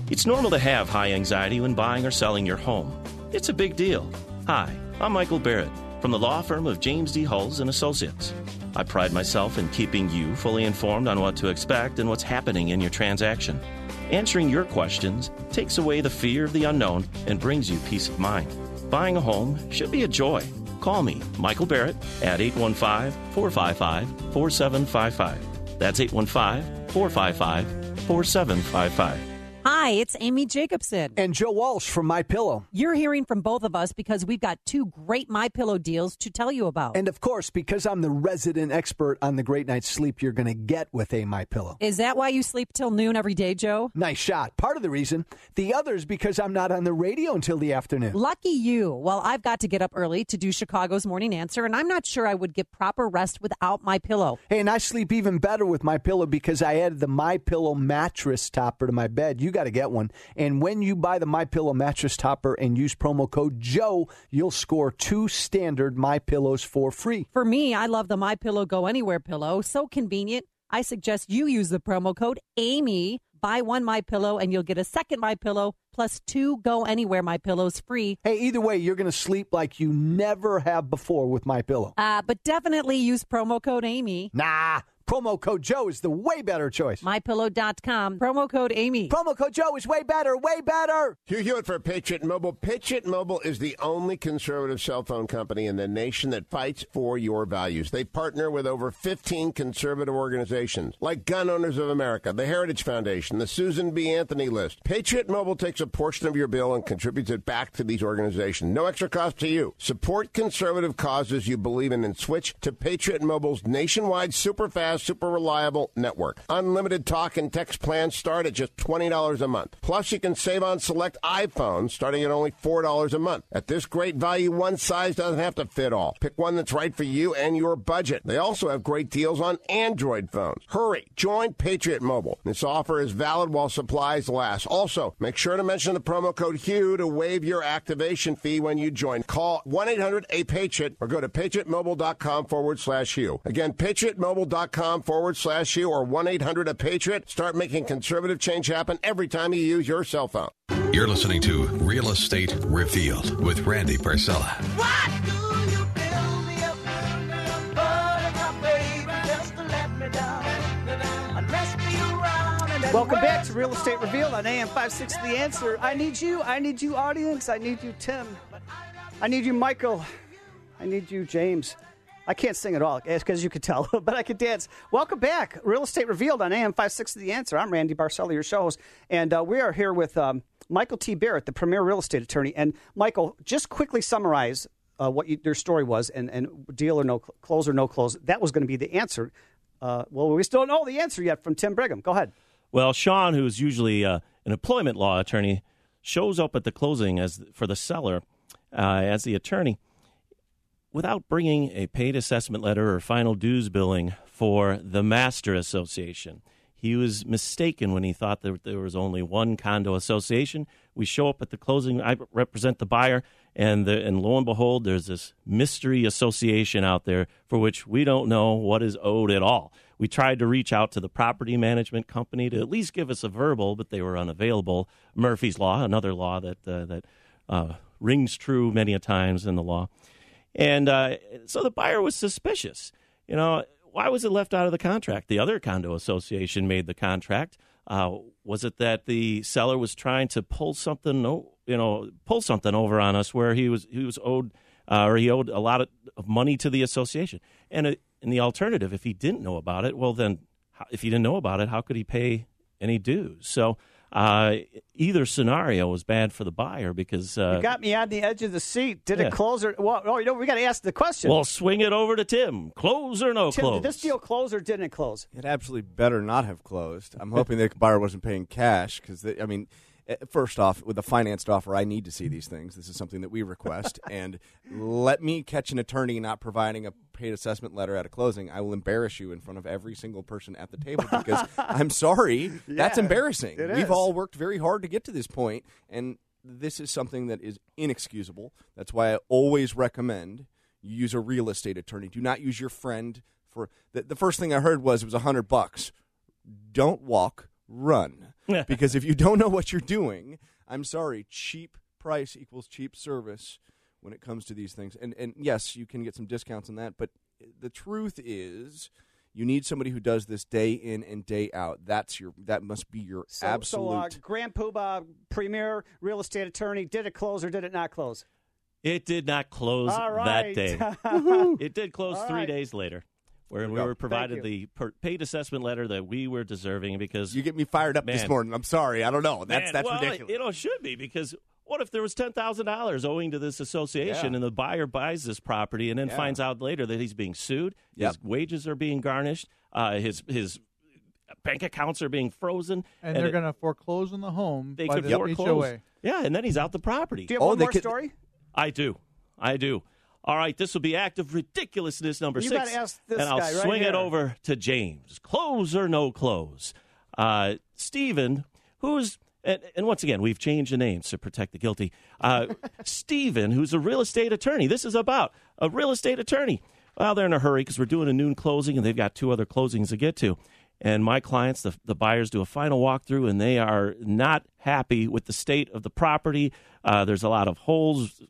It's normal to have high anxiety when buying or selling your home. It's a big deal. Hi, I'm Michael Barrett from the law firm of James D. Hulls and Associates. I pride myself in keeping you fully informed on what to expect and what's happening in your transaction. Answering your questions takes away the fear of the unknown and brings you peace of mind. Buying a home should be a joy. Call me, Michael Barrett, at 815 455 4755. That's 815 455 4755. Hi, it's Amy Jacobson. And Joe Walsh from My Pillow. You're hearing from both of us because we've got two great My Pillow deals to tell you about. And of course, because I'm the resident expert on the great night's sleep you're going to get with a My Pillow. Is that why you sleep till noon every day, Joe? Nice shot. Part of the reason. The other is because I'm not on the radio until the afternoon. Lucky you. Well, I've got to get up early to do Chicago's morning answer, and I'm not sure I would get proper rest without my pillow. Hey, and I sleep even better with my pillow because I added the My Pillow mattress topper to my bed. You got to get one. And when you buy the My Pillow mattress topper and use promo code Joe, you'll score two standard My Pillows for free. For me, I love the My Pillow Go Anywhere pillow. So convenient. I suggest you use the promo code Amy. Buy one My Pillow and you'll get a second My Pillow plus two Go Anywhere My Pillows free. Hey, either way, you're going to sleep like you never have before with My Pillow. Uh, but definitely use promo code Amy. Nah, Promo code Joe is the way better choice. MyPillow.com. Promo code Amy. Promo code Joe is way better, way better. Hugh Hewitt for Patriot Mobile. Patriot Mobile is the only conservative cell phone company in the nation that fights for your values. They partner with over 15 conservative organizations like Gun Owners of America, the Heritage Foundation, the Susan B. Anthony List. Patriot Mobile takes a portion of your bill and contributes it back to these organizations. No extra cost to you. Support conservative causes you believe in and switch to Patriot Mobile's nationwide super fast, super reliable network. Unlimited talk and text plans start at just $20 a month. Plus, you can save on select iPhones starting at only $4 a month. At this great value, one size doesn't have to fit all. Pick one that's right for you and your budget. They also have great deals on Android phones. Hurry, join Patriot Mobile. This offer is valid while supplies last. Also, make sure to mention the promo code HUGH to waive your activation fee when you join. Call 1 800 A Patriot or go to patriotmobile.com forward slash Hugh. Again, patriotmobile.com forward slash Hugh or 1 800 A Patriot. Start making conservative change happen every time you use your cell phone. You're listening to Real Estate Revealed with Randy Barcella. What do you build me up? Buttercup, baby, just to let me down. Undress me around and then Welcome back to Real Estate Revealed on AM 560 The Answer. I need you. I need you, audience. I need you, Tim. I need you, Michael. I need you, James. I can't sing at all, as you could tell, [laughs] but I can dance. Welcome back. Real Estate Revealed on AM 560 The Answer. I'm Randy Barcella, your show host, and uh, we are here with um, Michael T. Barrett, the premier real estate attorney. And, Michael, just quickly summarize uh, what you, your story was and, and deal or no close or no close. That was going to be the answer. Uh, well, we still don't know the answer yet from Tim Brigham. Go ahead. Well, Sean, who's usually uh, an employment law attorney, shows up at the closing as for the seller uh, as the attorney without bringing a paid assessment letter or final dues billing for the master association. He was mistaken when he thought that there was only one condo association. We show up at the closing. I represent the buyer, and the, and lo and behold, there's this mystery association out there for which we don't know what is owed at all. We tried to reach out to the property management company to at least give us a verbal, but they were unavailable. Murphy's Law, another law that uh, that uh, rings true many a times in the law, and uh, so the buyer was suspicious. You know, why was it left out of the contract? The other condo association made the contract. Uh, was it that the seller was trying to pull something, you know, pull something over on us where he was he was owed uh, or he owed a lot of, money to the association? And it, and the alternative, if he didn't know about it, well then, if he didn't know about it, how could he pay any dues? So. Uh, either scenario was bad for the buyer because uh, You got me on the edge of the seat. Did Yeah. it close or? Well, oh, you know, we got to ask the question. well, swing it over to Tim. Close or no Tim, close? did this deal close or didn't it close? It absolutely better not have closed. I'm hoping the buyer wasn't paying cash because, I mean, eh, first off, with a financed offer, I need to see these things. This is something that we request. [laughs] and let me catch an attorney not providing a paid assessment letter at a closing. I will embarrass you in front of every single person at the table because [laughs] I'm sorry. that's embarrassing. We've all worked very hard to get to this point, and this is something that is inexcusable. That's why I always recommend you use a real estate attorney. Do not use your friend for the, the first thing I heard was it was a hundred bucks. Don't walk, run. [laughs] because if you don't know what you're doing, I'm sorry, cheap price equals cheap service when it comes to these things. And and yes, you can get some discounts on that, but the truth is you need somebody who does this day in and day out. That's your that must be your So, absolute So, uh, Grand Poobah, premier real estate attorney, did it close or did it not close? It did not close All that day. [laughs] It did close All three right. days later, where we we were provided the per- paid assessment letter that we were deserving because you get me fired up this morning. I'm sorry. I don't know. That's Man, that's well, ridiculous. It, know, it should be because what if there was ten thousand dollars owing to this association, Yeah. and the buyer buys this property and then Yeah. finds out later that he's being sued, Yep. his wages are being garnished, uh, his his bank accounts are being frozen, And, they're going to foreclose on the home they by could the foreclose. HOA. Yeah, and then he's out the property. Do you have one more story? I do. I do. All right, this will be act of ridiculousness number You six. ask this and I'll guy right swing it over to James. Close or no close? Uh, Stephen, who's, and, and once again, we've changed the names to protect the guilty. Uh, [laughs] Stephen, who's a real estate attorney. This is about a real estate attorney. Well, they're in a hurry because we're doing a noon closing and they've got two other closings to get to. And my clients, the, the buyers, do a final walkthrough and they are not happy with the state of the property. Uh, there's a lot of holes,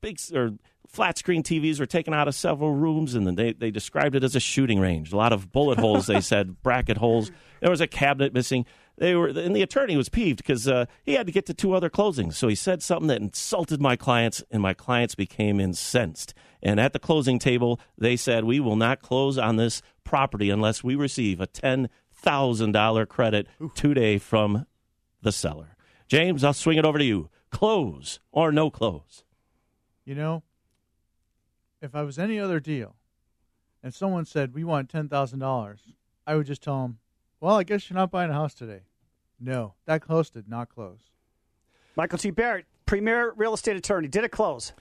big or flat screen TVs were taken out of several rooms, and then they, they described it as a shooting range. A lot of bullet holes, they [laughs] said, bracket holes. There was a cabinet missing. They were, and the attorney was peeved because uh, he had to get to two other closings. So he said something that insulted my clients, and my clients became incensed. And at the closing table, they said, "We will not close on this property unless we receive a ten thousand dollar credit today from the seller." James, I'll swing it over to you. Close or no close? You know, if I was any other deal, and someone said we want ten thousand dollars, I would just tell them, "Well, I guess you're not buying a house today." No, that close did not close. Michael T. Barrett, premier real estate attorney, did it close?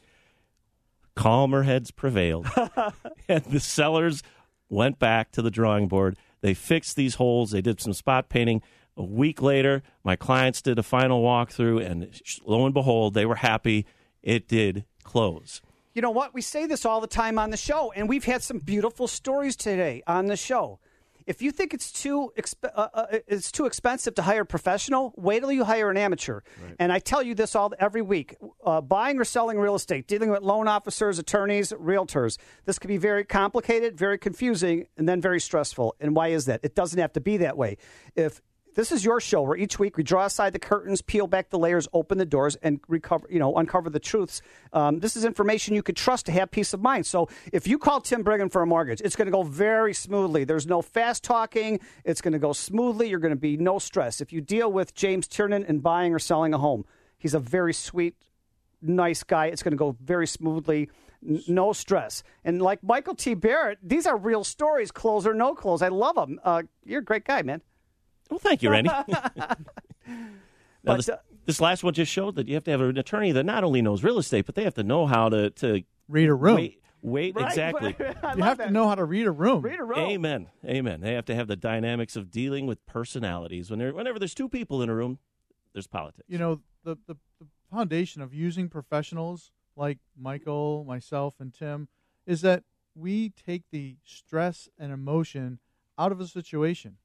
calmer heads prevailed. [laughs] and the sellers went back to the drawing board. They fixed these holes, they did some spot painting. A week later, my clients did a final walkthrough, and lo and behold, they were happy. It did close. You know what? We say this all the time on the show, and we've had some beautiful stories today on the show. If you think it's too exp- uh, uh, it's too expensive to hire a professional, wait till you hire an amateur. And I tell you this all every week: uh, buying or selling real estate, dealing with loan officers, attorneys, realtors. This can be very complicated, very confusing, and then very stressful. And why is that? It doesn't have to be that way. If this is your show where each week we draw aside the curtains, peel back the layers, open the doors, and recover, you know, uncover the truths. Um, this is information you could trust to have peace of mind. So if you call Tim Brigham for a mortgage, it's going to go very smoothly. There's no fast talking. It's going to go smoothly. You're going to be no stress. If you deal with James Tiernan in buying or selling a home, he's a very sweet, nice guy. It's going to go very smoothly. No stress. And like Michael T. Barrett, these are real stories, close or no close. I love them. Uh, you're a great guy, man. Well, thank you, Randy. [laughs] [laughs] now, this, uh, this last one just showed that you have to have an attorney that not only knows real estate, but they have to know how to, to Read a room. Wait, wait Right? exactly. [laughs] you have to know how to read a room. Read a room. Amen. Amen. They have to have the dynamics of dealing with personalities. When whenever there's two people in a room, there's politics. You know, the, the, the foundation of using professionals like Michael, myself, and Tim is that we take the stress and emotion out of a situation,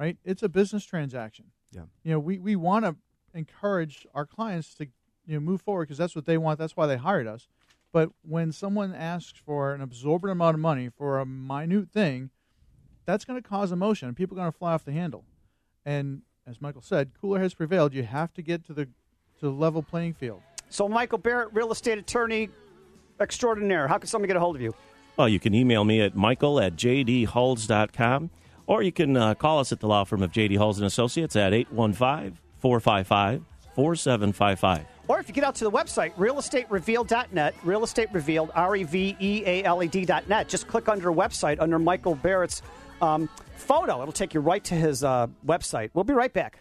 right? It's a business transaction. Yeah. You know, we, we want to encourage our clients to you know move forward because that's what they want. That's why they hired us. But when someone asks for an absorbent amount of money for a minute thing, that's going to cause emotion, and people are going to fly off the handle. And as Michael said, cooler has prevailed. You have to get to the to the level playing field. So, Michael Barrett, real estate attorney extraordinaire. How can somebody get a hold of you? Well, you can email me at michael at jdhulls.com, or you can uh, call us at the law firm of JD Halls and Associates at 815-455-4755. Or if you get out to the website, realestaterevealed.net, realestaterevealed, R E V E A L E D.net, just click under website under Michael Barrett's um, photo. It'll take you right to his uh, website. We'll be right back.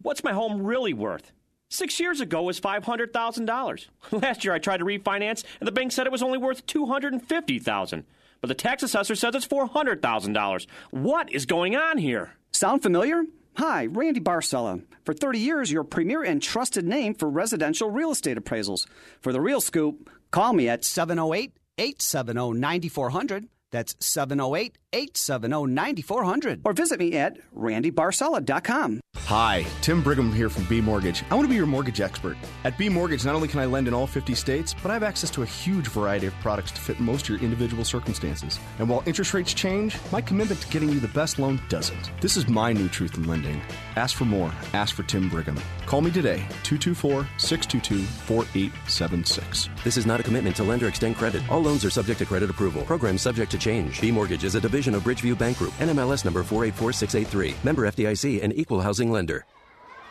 What's my home really worth? Six years ago it was five hundred thousand dollars. [laughs] Last year I tried to refinance, and the bank said it was only worth two hundred and fifty thousand. But the tax assessor says it's four hundred thousand dollars. What is going on here? Sound familiar? Hi, Randy Barcella. For 30 years, your premier and trusted name for residential real estate appraisals. For the real scoop, call me at 708 870 9400. That's 708 870 9400. Or visit me at randybarcella.com. Hi, Tim Brigham here from B Mortgage. I want to be your mortgage expert. At B Mortgage, not only can I lend in all 50 states, but I have access to a huge variety of products to fit most of your individual circumstances. And while interest rates change, my commitment to getting you the best loan doesn't. This is my new truth in lending. Ask for more. Ask for Tim Brigham. Call me today, 224 622 4876. This is not a commitment to lend or extend credit. All loans are subject to credit approval. Program subject to change. B Mortgage is a division of Bridgeview Bank Group. NMLS number 484683. Member FDIC and equal housing lender.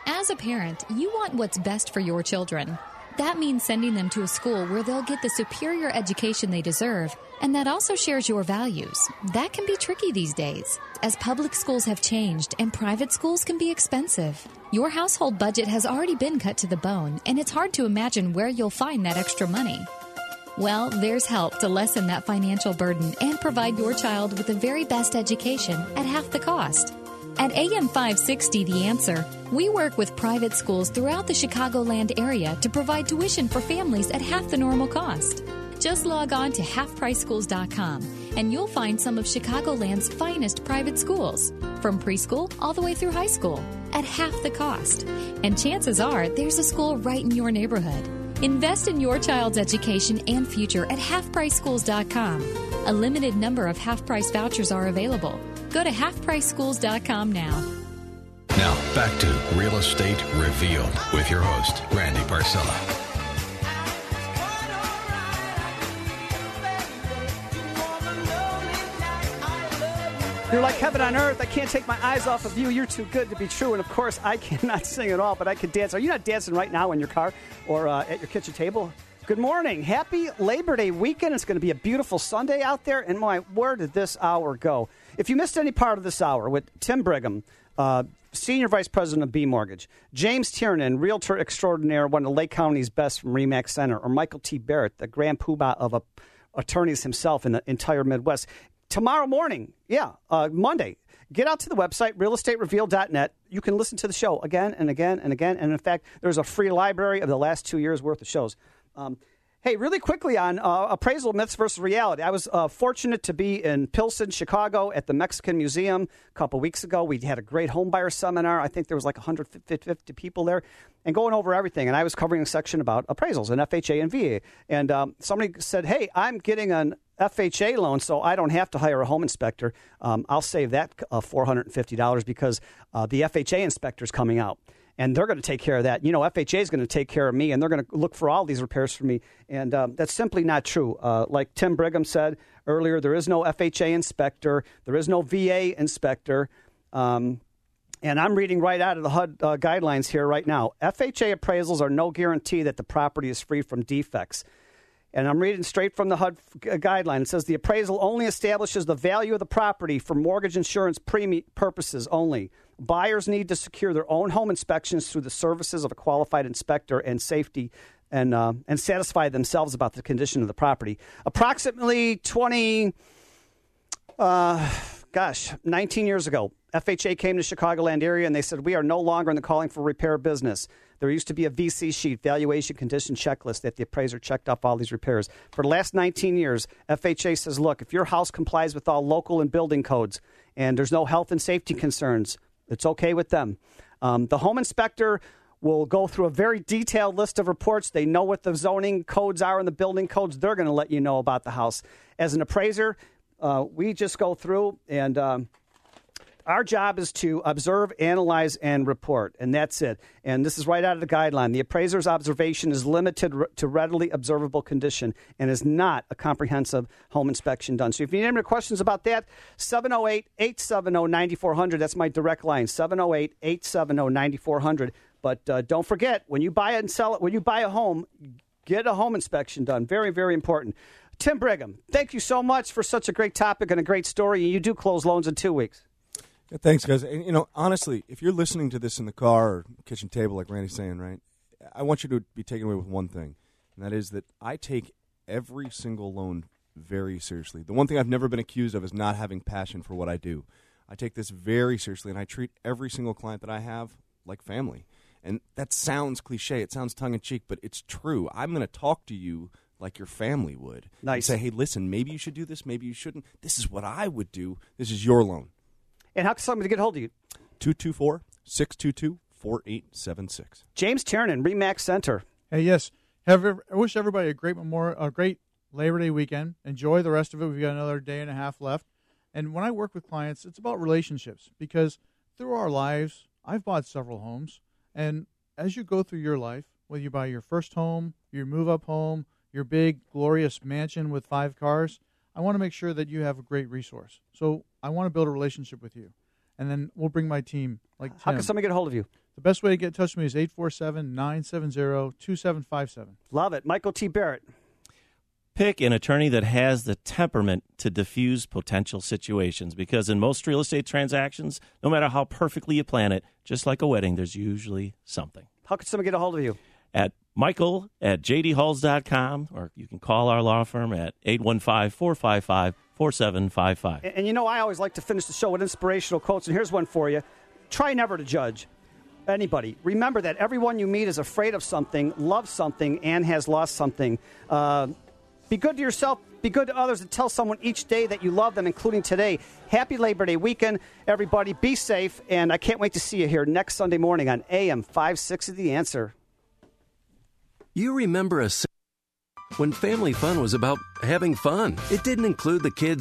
As a parent, you want what's best for your children. That means sending them to a school where they'll get the superior education they deserve, and that also shares your values. That can be tricky these days, as public schools have changed and private schools can be expensive. Your household budget has already been cut to the bone, and it's hard to imagine where you'll find that extra money. Well, there's help to lessen that financial burden and provide your child with the very best education at half the cost. At AM 560 The Answer, we work with private schools throughout the Chicagoland area to provide tuition for families at half the normal cost. Just log on to halfpriceschools.com and you'll find some of Chicagoland's finest private schools, from preschool all the way through high school, at half the cost. And chances are there's a school right in your neighborhood. Invest in your child's education and future at halfpriceschools.com. A limited number of half price vouchers are available. Go to halfpriceschools.com now. Now, back to Real Estate Revealed with your host, Randy Barcella. You're like heaven on earth. I can't take my eyes off of you. You're too good to be true. And of course, I [laughs] cannot sing at all, but I can dance. Are you not dancing right now in your car or uh, at your kitchen table? Good morning. Happy Labor Day weekend. It's going to be a beautiful Sunday out there. And my, where did this hour go? If you missed any part of this hour with Tim Brigham, uh, Senior Vice President of B Mortgage, James Tiernan, Realtor Extraordinaire, one of Lake County's best from Remax Center, or Michael T. Barrett, the grand poobah of a, attorneys himself in the entire Midwest. Tomorrow morning, yeah, uh, Monday, get out to the website, realestatereveal.net. You can listen to the show again and again and again. And in fact, there's a free library of the last two years' worth of shows. Um, hey, really quickly on uh, appraisal myths versus reality. I was uh, fortunate to be in Pilsen, Chicago at the Mexican Museum a couple weeks ago. We had a great homebuyer seminar. I think there was like 150 people there and going over everything. And I was covering a section about appraisals and FHA and VA. And um, somebody said, hey, I'm getting an FHA loan, so I don't have to hire a home inspector. Um, I'll save that uh, $450 because uh, the FHA inspector is coming out and they're going to take care of that. You know, FHA is going to take care of me, and they're going to look for all these repairs for me. And um, that's simply not true. Uh, like Tim Brigham said earlier, there is no FHA inspector, there is no VA inspector. Um, and I'm reading right out of the HUD uh, guidelines here right now. FHA appraisals are no guarantee that the property is free from defects. And I'm reading straight from the HUD guideline. It says the appraisal only establishes the value of the property for mortgage insurance premium purposes only. Buyers need to secure their own home inspections through the services of a qualified inspector and safety and, uh, and satisfy themselves about the condition of the property. Approximately 20, uh, gosh, 19 years ago, FHA came to Chicagoland area and they said, We are no longer in the calling for repair business. There used to be a VC sheet, valuation condition checklist, that the appraiser checked off all these repairs. For the last 19 years, FHA says, Look, if your house complies with all local and building codes and there's no health and safety concerns, it's okay with them. Um, the home inspector will go through a very detailed list of reports. They know what the zoning codes are and the building codes. They're going to let you know about the house. As an appraiser, uh, we just go through and. Um, our job is to observe, analyze, and report, and that's it. And this is right out of the guideline. The appraiser's observation is limited to readily observable condition and is not a comprehensive home inspection done. So if you need any questions about that, 708 870 9400. That's my direct line, 708 870 9400. But uh, don't forget, when you buy it and sell it, when you buy a home, get a home inspection done. Very, very important. Tim Brigham, thank you so much for such a great topic and a great story. You do close loans in two weeks. Yeah, thanks, guys. And, you know, honestly, if you're listening to this in the car or kitchen table, like Randy's saying, right, I want you to be taken away with one thing, and that is that I take every single loan very seriously. The one thing I've never been accused of is not having passion for what I do. I take this very seriously, and I treat every single client that I have like family. And that sounds cliche, it sounds tongue in cheek, but it's true. I'm going to talk to you like your family would. Nice. And say, hey, listen, maybe you should do this, maybe you shouldn't. This is what I would do. This is your loan. And how can somebody get a hold of you? 224 622 4876. James Tiernan, Remax Center. Hey, yes. Have I wish everybody a great memorial, a great Labor Day weekend. Enjoy the rest of it. We've got another day and a half left. And when I work with clients, it's about relationships because through our lives, I've bought several homes, and as you go through your life, whether you buy your first home, your move up home, your big glorious mansion with five cars, I want to make sure that you have a great resource. So I want to build a relationship with you. And then we'll bring my team like How Tim. can somebody get a hold of you? The best way to get in touch with me is 847 970 2757. Love it. Michael T. Barrett. Pick an attorney that has the temperament to diffuse potential situations because in most real estate transactions, no matter how perfectly you plan it, just like a wedding, there's usually something. How can someone get a hold of you? At michael at jdhalls.com or you can call our law firm at 815 455 4755. And, you know, I always like to finish the show with inspirational quotes, and here's one for you Try never to judge anybody. Remember that everyone you meet is afraid of something, loves something, and has lost something. Uh, be good to yourself. Be good to others and tell someone each day that you love them, including today. Happy Labor Day weekend, everybody. Be safe, and I can't wait to see you here next Sunday morning on AM 560 The Answer. You remember a when family fun was about having fun. It didn't include the kids